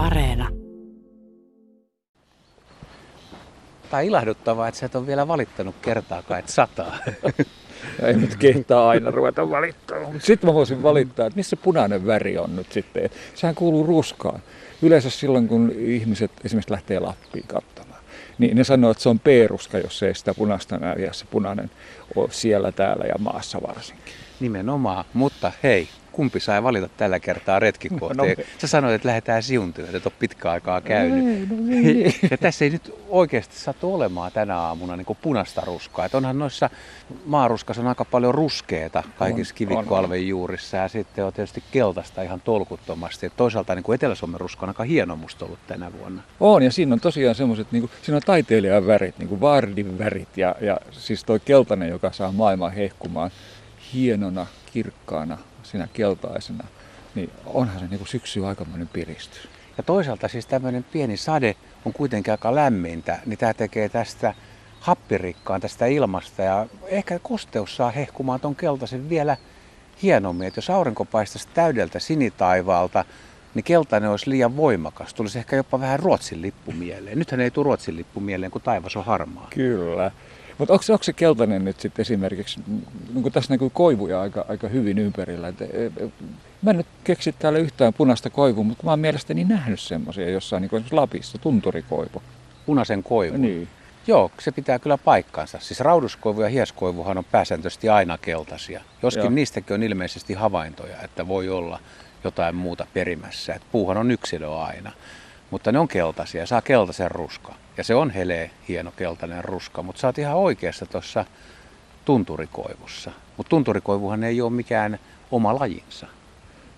Areena. Tai ilahduttavaa, että sä et ole vielä valittanut kertaakaan, että sataa. Ei nyt kehtaa aina ruveta valittamaan. Mutta sitten mä voisin valittaa, että missä punainen väri on nyt sitten. Sehän kuuluu ruskaan. Yleensä silloin, kun ihmiset esimerkiksi lähtee Lappiin katsomaan, niin ne sanoo, että se on P-ruska, jos ei sitä punaista näy ja se punainen on siellä, täällä ja maassa varsinkin. Nimenomaan, mutta hei, kumpi sai valita tällä kertaa retkikohteen? No, no, Sä sanoit, että lähdetään siuntyyn, että et ole pitkä aikaa käynyt. Ei, no ei. ja tässä ei nyt oikeasti sattu olemaan tänä aamuna niin punaista ruskaa. Et onhan noissa maaruskassa on aika paljon ruskeeta kaikissa kivikkoalven juurissa ja sitten on tietysti keltaista ihan tolkuttomasti. Et toisaalta niin Etelä-Suomen ruska on aika hieno musta ollut tänä vuonna. On ja siinä on tosiaan semmoiset, niin kuin, siinä on taiteilijan värit, niin kuin Vardin värit ja, ja siis toi keltainen, joka saa maailman hehkumaan hienona, kirkkaana, siinä keltaisena, niin onhan se niin kuin syksy aikamoinen piristys. Ja toisaalta siis tämmöinen pieni sade on kuitenkin aika lämmintä, niin tämä tekee tästä happirikkaan tästä ilmasta ja ehkä kosteus saa hehkumaan ton keltaisen vielä hienommin. Että jos aurinko paistaisi täydeltä sinitaivaalta, niin keltainen olisi liian voimakas. Tulisi ehkä jopa vähän Ruotsin lippu mieleen. Nythän ei tule Ruotsin lippu mieleen, kun taivas on harmaa. Kyllä. Mutta onko, onko se keltainen nyt sitten esimerkiksi, niin tässä näkyy koivuja aika, aika hyvin ympärillä. Et, et, et, mä en nyt keksi täällä yhtään punaista koivua, mutta mä oon mielestäni nähnyt semmoisia jossain, niin kuin esimerkiksi Lapissa, tunturikoivu. Punaisen koivu? Niin. Joo, se pitää kyllä paikkansa. Siis rauduskoivu ja hieskoivuhan on pääsääntöisesti aina keltaisia. Joskin Joo. niistäkin on ilmeisesti havaintoja, että voi olla jotain muuta perimässä. Et puuhan on yksilö aina. Mutta ne on keltaisia, saa keltaisen ruska. Ja se on helee hieno keltainen ruska, mutta sä oot ihan oikeassa tuossa tunturikoivussa. Mutta tunturikoivuhan ei ole mikään oma lajinsa.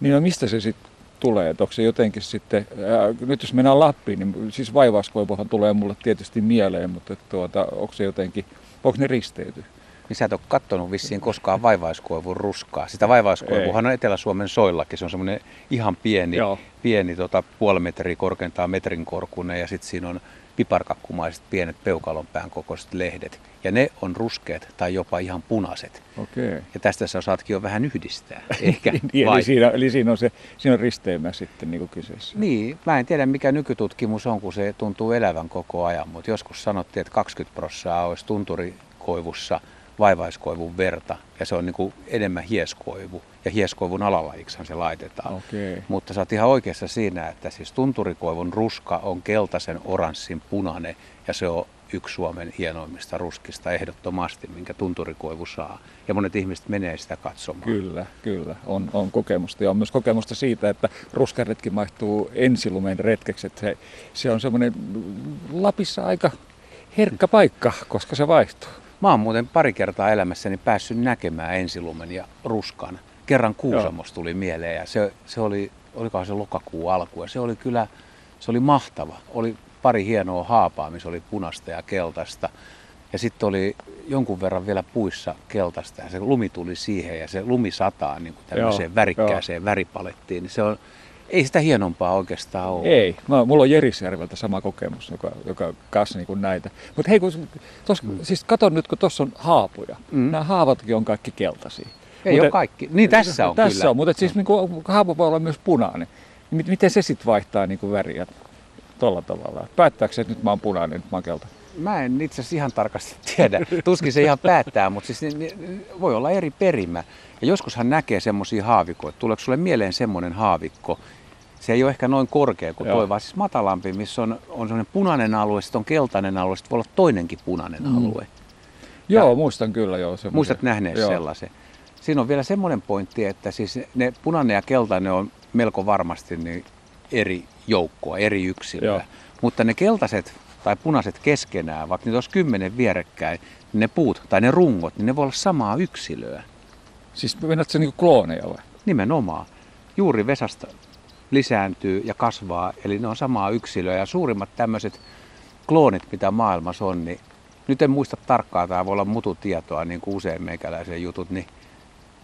Niin no mistä se sitten tulee? Et onko se jotenkin sitten, ää, nyt jos mennään Lappiin, niin siis vaivaiskoivuhan tulee mulle tietysti mieleen, mutta tuota, onko se jotenkin, onko ne risteyty? Niin sä et ole kattonut vissiin koskaan vaivaiskoivun ruskaa. Sitä vaivaiskoivuhan on Etelä-Suomen soillakin. Se on semmoinen ihan pieni, pieni tota, puoli metriä korkeintaan metrin korkuinen ja sitten siinä on piparkakkumaiset pienet peukalonpään kokoiset lehdet. Ja ne on ruskeat tai jopa ihan punaiset. Okei. Ja tästä sä osaatkin jo vähän yhdistää. Ehkä, niin, eli, siinä, eli siinä on, se, siinä on risteymä sitten niin kuin kyseessä. Niin, mä en tiedä mikä nykytutkimus on, kun se tuntuu elävän koko ajan. Mutta joskus sanottiin, että 20 prosenttia olisi tunturikoivussa vaivaiskoivun verta ja se on niin kuin enemmän hieskoivu ja hieskoivun alalajiksahan se laitetaan. Okay. Mutta sä oot ihan oikeassa siinä, että siis tunturikoivun ruska on keltaisen oranssin punainen ja se on yksi Suomen hienoimmista ruskista ehdottomasti, minkä tunturikoivu saa. Ja monet ihmiset menee sitä katsomaan. Kyllä, kyllä. On, on kokemusta. Ja on myös kokemusta siitä, että ruskaretki maistuu ensilumen retkeksi. Että se, se on semmoinen Lapissa aika herkkä paikka, koska se vaihtuu. Mä oon muuten pari kertaa elämässäni päässyt näkemään ensilumen ja ruskan. Kerran Kuusamos tuli mieleen ja se, se oli, olikohan se lokakuun alku ja se oli kyllä, se oli mahtava. Oli pari hienoa haapaa, missä oli punasta ja keltaista. Ja sitten oli jonkun verran vielä puissa keltaista ja se lumi tuli siihen ja se lumi sataa niin kuin tämmöiseen Joo, värikkääseen jo. väripalettiin. Niin se on, ei sitä hienompaa oikeastaan ole. Ei. Mä, mulla on Jerisjärveltä sama kokemus, joka, joka kanssa niin kuin näitä. Mutta hei, kun, tos, mm. siis kato nyt, kun tuossa on haapuja. Mm. Nämä haavatkin on kaikki keltaisia. Ei Mut ole kaikki. Niin tässä on Tässä kyllä. on, mutta siis niin kuin, haapu voi olla myös punainen. Niin miten se sitten vaihtaa niin kuin väriä tuolla tavalla? Päättääkö se, että nyt mä oon punainen, nyt mä oon keltainen? Mä en itse asiassa ihan tarkasti tiedä. Tuskin se ihan päättää, mutta siis niin, niin, voi olla eri perimä. Ja joskushan näkee semmoisia haavikoita. Tuleeko sulle mieleen semmoinen haavikko, se ei ole ehkä noin korkea kuin tuo, vaan siis matalampi, missä on, on semmoinen punainen alue, sitten on keltainen alue, sitten voi olla toinenkin punainen mm. alue. Joo, ja, muistan kyllä joo. Semmoisen. Muistat nähneet joo. sellaisen. Siinä on vielä semmoinen pointti, että siis ne punainen ja keltainen on melko varmasti niin eri joukkoa, eri yksilöä. Joo. Mutta ne keltaiset tai punaiset keskenään, vaikka niitä olisi kymmenen vierekkäin, niin ne puut tai ne rungot, niin ne voi olla samaa yksilöä. Siis mennät se niin klooneja vai? Nimenomaan. Juuri Vesasta lisääntyy ja kasvaa, eli ne on samaa yksilöä. Ja suurimmat tämmöiset kloonit, mitä maailmassa on, niin nyt en muista tarkkaa, tämä voi olla mututietoa, niin kuin usein meikäläisen jutut, niin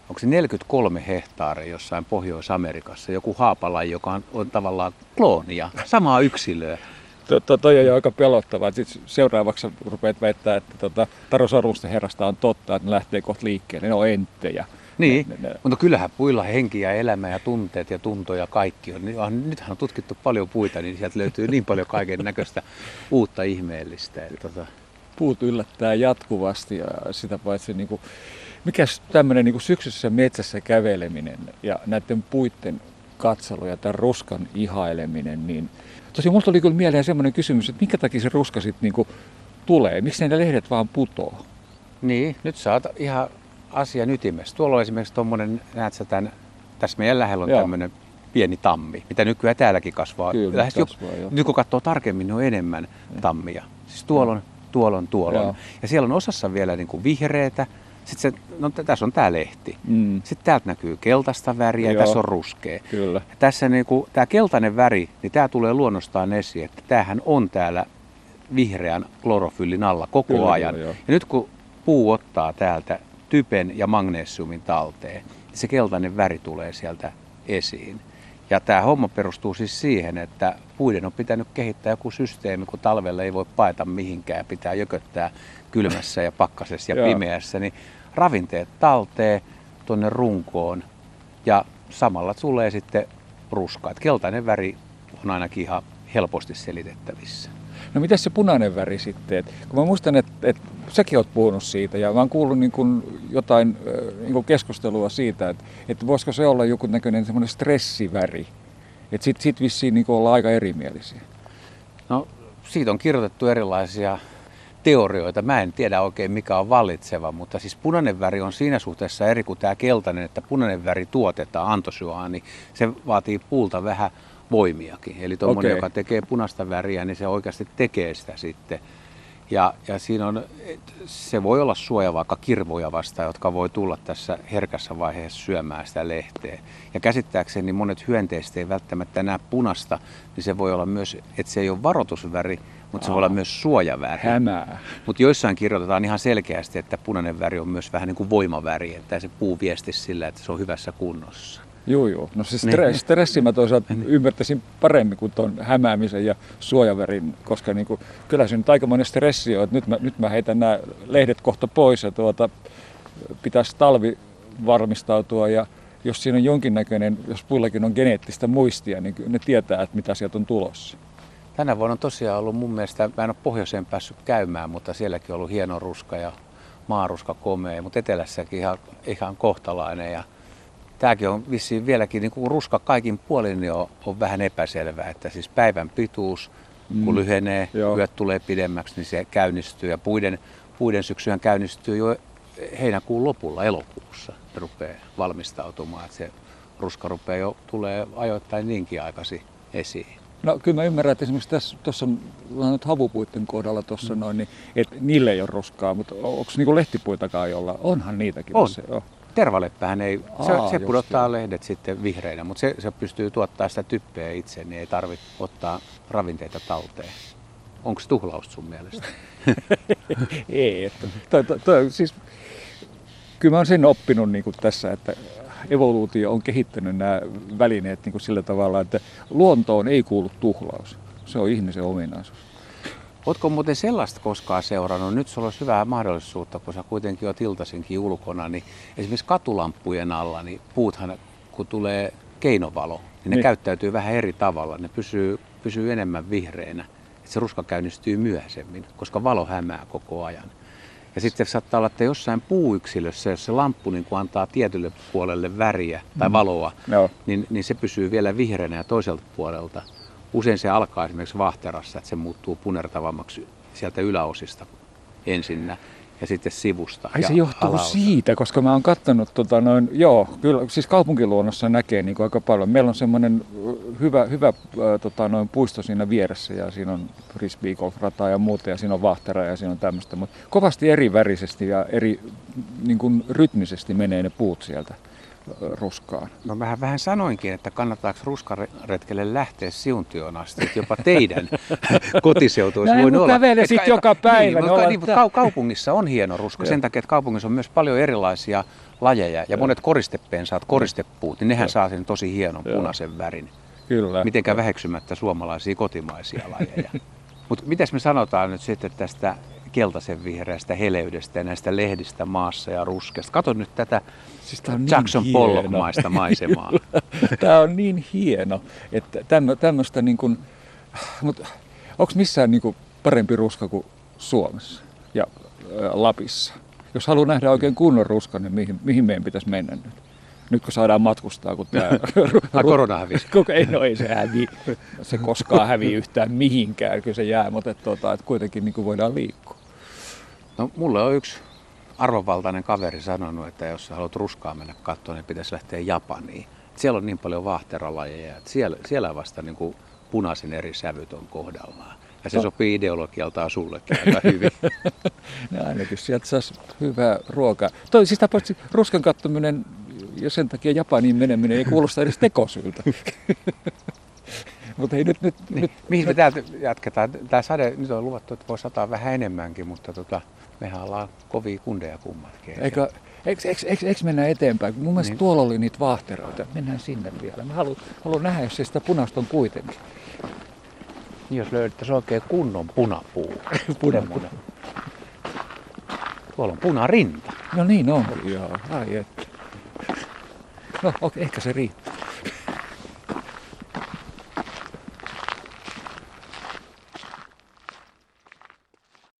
onko se 43 hehtaaria jossain Pohjois-Amerikassa, joku haapalaji, joka on, on tavallaan kloonia, samaa yksilöä. To, to, toi on jo aika pelottavaa. Sitten seuraavaksi rupeat väittää, että tota, Taro Sorusten herrasta on totta, että ne lähtee kohta liikkeelle. Ne on enttejä. Niin, ne, ne. mutta kyllähän puilla henki ja elämä ja tunteet ja tuntoja kaikki on. Nythän on tutkittu paljon puita, niin sieltä löytyy niin paljon kaiken näköistä uutta ihmeellistä. Että, tota... Puut yllättää jatkuvasti ja sitä paitsi niin kuin, mikäs tämmöinen niin syksyssä metsässä käveleminen ja näiden puitten katselu ja tämän ruskan ihaileminen, niin tosi musta oli kyllä mieleen semmoinen kysymys, että minkä takia se ruska sitten niin tulee? Miksi ne lehdet vaan putoo? Niin, nyt sä oot ihan asian ytimessä. Tuolla on esimerkiksi tuommoinen, näet sä tämän, tässä meidän lähellä on tämmöinen pieni tammi, mitä nykyään täälläkin kasvaa. Kyllä, Lähes kasvaa, jo, nyt kun katsoo tarkemmin, niin on enemmän ja. tammia. Siis tuolla on, tuolla on, tuolla on. Ja siellä on osassa vielä niin kuin vihreätä, sitten se, no tässä on tämä lehti. Mm. Sitten täältä näkyy keltaista väriä Joo. ja tässä on ruskea. Kyllä. Ja tässä niin kuin, tämä keltainen väri, niin tämä tulee luonnostaan esiin, että tämähän on täällä vihreän klorofyllin alla koko Kyllä, ajan. Jo, jo. Ja nyt kun puu ottaa täältä typen ja magnesiumin talteen, niin se keltainen väri tulee sieltä esiin. Ja tämä homma perustuu siis siihen, että puiden on pitänyt kehittää joku systeemi, kun talvella ei voi paeta mihinkään, pitää jököttää kylmässä ja pakkasessa ja pimeässä, niin ravinteet talteen tuonne runkoon ja samalla tulee sitten ruska. keltainen väri on ainakin ihan helposti selitettävissä. No miten se punainen väri sitten? Et, kun mä muistan, että et, säkin oot puhunut siitä ja mä oon kuullut niin kun jotain niin kun keskustelua siitä, että et voisiko se olla joku näköinen semmoinen stressiväri. Että sit, sit vissiin niin olla aika erimielisiä. No siitä on kirjoitettu erilaisia teorioita. Mä en tiedä oikein mikä on vallitseva, mutta siis punainen väri on siinä suhteessa eri kuin tämä keltainen, että punainen väri tuotetaan antosyaani. Niin se vaatii puulta vähän voimiakin. Eli tuommoinen, okay. joka tekee punaista väriä, niin se oikeasti tekee sitä sitten. Ja, ja siinä on, se voi olla suoja vaikka kirvoja vastaan, jotka voi tulla tässä herkässä vaiheessa syömään sitä lehteä. Ja käsittääkseni monet hyönteiset ei välttämättä näe punasta, niin se voi olla myös, että se ei ole varoitusväri, mutta se Aa, voi olla myös suojaväri. Hämää. Mutta joissain kirjoitetaan ihan selkeästi, että punainen väri on myös vähän niin kuin voimaväri, että se puu viesti sillä, että se on hyvässä kunnossa. Joo, joo. No se stress, niin. stressi mä toisaalta niin. ymmärtäisin paremmin kuin tuon hämäämisen ja suojavärin, koska niin kuin, kyllä se nyt aikamoinen stressi on, että nyt mä, nyt mä heitän nämä lehdet kohta pois ja tuota, pitäisi talvi varmistautua ja jos siinä on jonkinnäköinen, jos puillakin on geneettistä muistia, niin ne tietää, että mitä sieltä on tulossa. Tänä vuonna on tosiaan ollut mun mielestä, mä en ole pohjoiseen päässyt käymään, mutta sielläkin on ollut hieno ruska ja maaruska komea, mutta etelässäkin ihan, ihan kohtalainen. Ja tämäkin on vissiin vieläkin, niin kuin ruska kaikin puolin niin on, on vähän epäselvää, että siis päivän pituus, kun mm. lyhenee, Joo. yöt tulee pidemmäksi, niin se käynnistyy. Ja puiden, puiden syksyhän käynnistyy jo heinäkuun lopulla, elokuussa, ne rupeaa valmistautumaan. Että se ruska rupeaa jo, tulee ajoittain niinkin aikaisin esiin. No kyllä mä ymmärrän, että esimerkiksi tässä tuossa nyt havupuitten kohdalla tuossa mm. noin, niin että niille ei ole ruskaa, mutta onko niinku lehtipuitakaan jolla? Onhan niitäkin. On. Se, oh. Tervaleppähän ei, se, Aa, se pudottaa jo. lehdet sitten vihreinä, mutta se, se pystyy tuottaa sitä typpeä itse, niin ei tarvitse ottaa ravinteita talteen. Onko se tuhlausta sun mielestä? ei, että, toi, toi, toi, siis, kyllä mä oon sen oppinut niin tässä, että evoluutio on kehittänyt nämä välineet niin sillä tavalla, että luontoon ei kuulu tuhlaus. Se on ihmisen ominaisuus. Oletko muuten sellaista koskaan seurannut? Nyt sulla olisi hyvää mahdollisuutta, kun sä kuitenkin oot iltaisinkin ulkona, niin esimerkiksi katulampujen alla, niin puuthan kun tulee keinovalo, niin ne niin. käyttäytyy vähän eri tavalla. Ne pysyy, pysyy enemmän vihreinä. se ruska käynnistyy myöhemmin, koska valo hämää koko ajan. Ja sitten saattaa olla, että jossain puuyksilössä, jos se lamppu niin kuin antaa tietylle puolelle väriä tai mm. valoa, mm. no. niin, niin se pysyy vielä vihreänä ja toiselta puolelta. Usein se alkaa esimerkiksi vahterassa, että se muuttuu punertavammaksi sieltä yläosista ensinnä ja sitten sivusta. Ai se johtuu alaosa. siitä, koska mä oon katsonut, tota noin, joo, kyllä, siis kaupunkiluonnossa näkee niin kuin aika paljon. Meillä on semmoinen hyvä, hyvä äh, tota noin, puisto siinä vieressä ja siinä on frisbee ja muuta ja siinä on vahtera ja siinä on tämmöistä. Mutta kovasti eri värisesti ja eri niin kuin rytmisesti menee ne puut sieltä ruskaan. No mä vähän sanoinkin, että kannattaako ruskaretkelle lähteä Siuntioon asti, että jopa teidän kotiseutu olisi voinut olla. kävele sitten joka päivä. Niin, mutta, niin, mutta kaupungissa on hieno ruska sen takia, että kaupungissa on myös paljon erilaisia lajeja. Ja monet koristepeensaat, koristepuut, niin nehän saa sen tosi hienon punaisen värin. Kyllä. Mitenkään väheksymättä suomalaisia kotimaisia lajeja. Mutta mitäs me sanotaan nyt sitten tästä keltaisen vihreästä heleydestä ja näistä lehdistä maassa ja ruskesta. Kato nyt tätä Siis tää on niin Jackson hieno. Pollock-maista maisemaa. Tämä on niin hieno, että tämmö, tämmöistä niin kuin, mutta onko missään niin kuin parempi ruska kuin Suomessa ja Lapissa? Jos haluaa nähdä oikein kunnon ruskan, niin mihin, mihin meidän pitäisi mennä nyt? Nyt kun saadaan matkustaa, kun tämä... Ai, korona hävisi. Koko, ei, no ei se hävi, se koskaan hävi yhtään mihinkään, kyllä se jää, mutta että, tota, että kuitenkin niin kuin voidaan liikkua. No, mulle on yksi arvovaltainen kaveri sanonut, että jos sä haluat ruskaa mennä katsomaan, niin pitäisi lähteä Japaniin. Siellä on niin paljon vaahteralajeja, että siellä, siellä vasta niin kuin punaisen eri sävyt on kohdallaan. Ja se No. sopii ideologialtaan sullekin aika hyvin. No ainakin sieltä saisi hyvää ruokaa. Toi siis tapauksessa ruskan kattominen ja sen takia Japaniin meneminen ei kuulosta edes tekosyltä. Mutta hei nyt, nyt, nyt Mihin me täältä jatketaan? Tämä sade, nyt on luvattu, että voi sataa vähän enemmänkin, mutta tota, mehän ollaan kovia kundeja kummatkin. Eikö, eikö, eikö, eikö, eikö mennä eteenpäin? Mun mielestä Niin. tuolla oli niitä vaahteroita. Mennään sinne vielä. Mä haluan, haluan nähdä, jos se sitä punaista on kuitenkin. Niin, jos löydettäisiin oikein kunnon punapuu. Punapuu. Tuolla on punarinta. No niin onkin, joo. Ai että. No, okei, ehkä se riittää.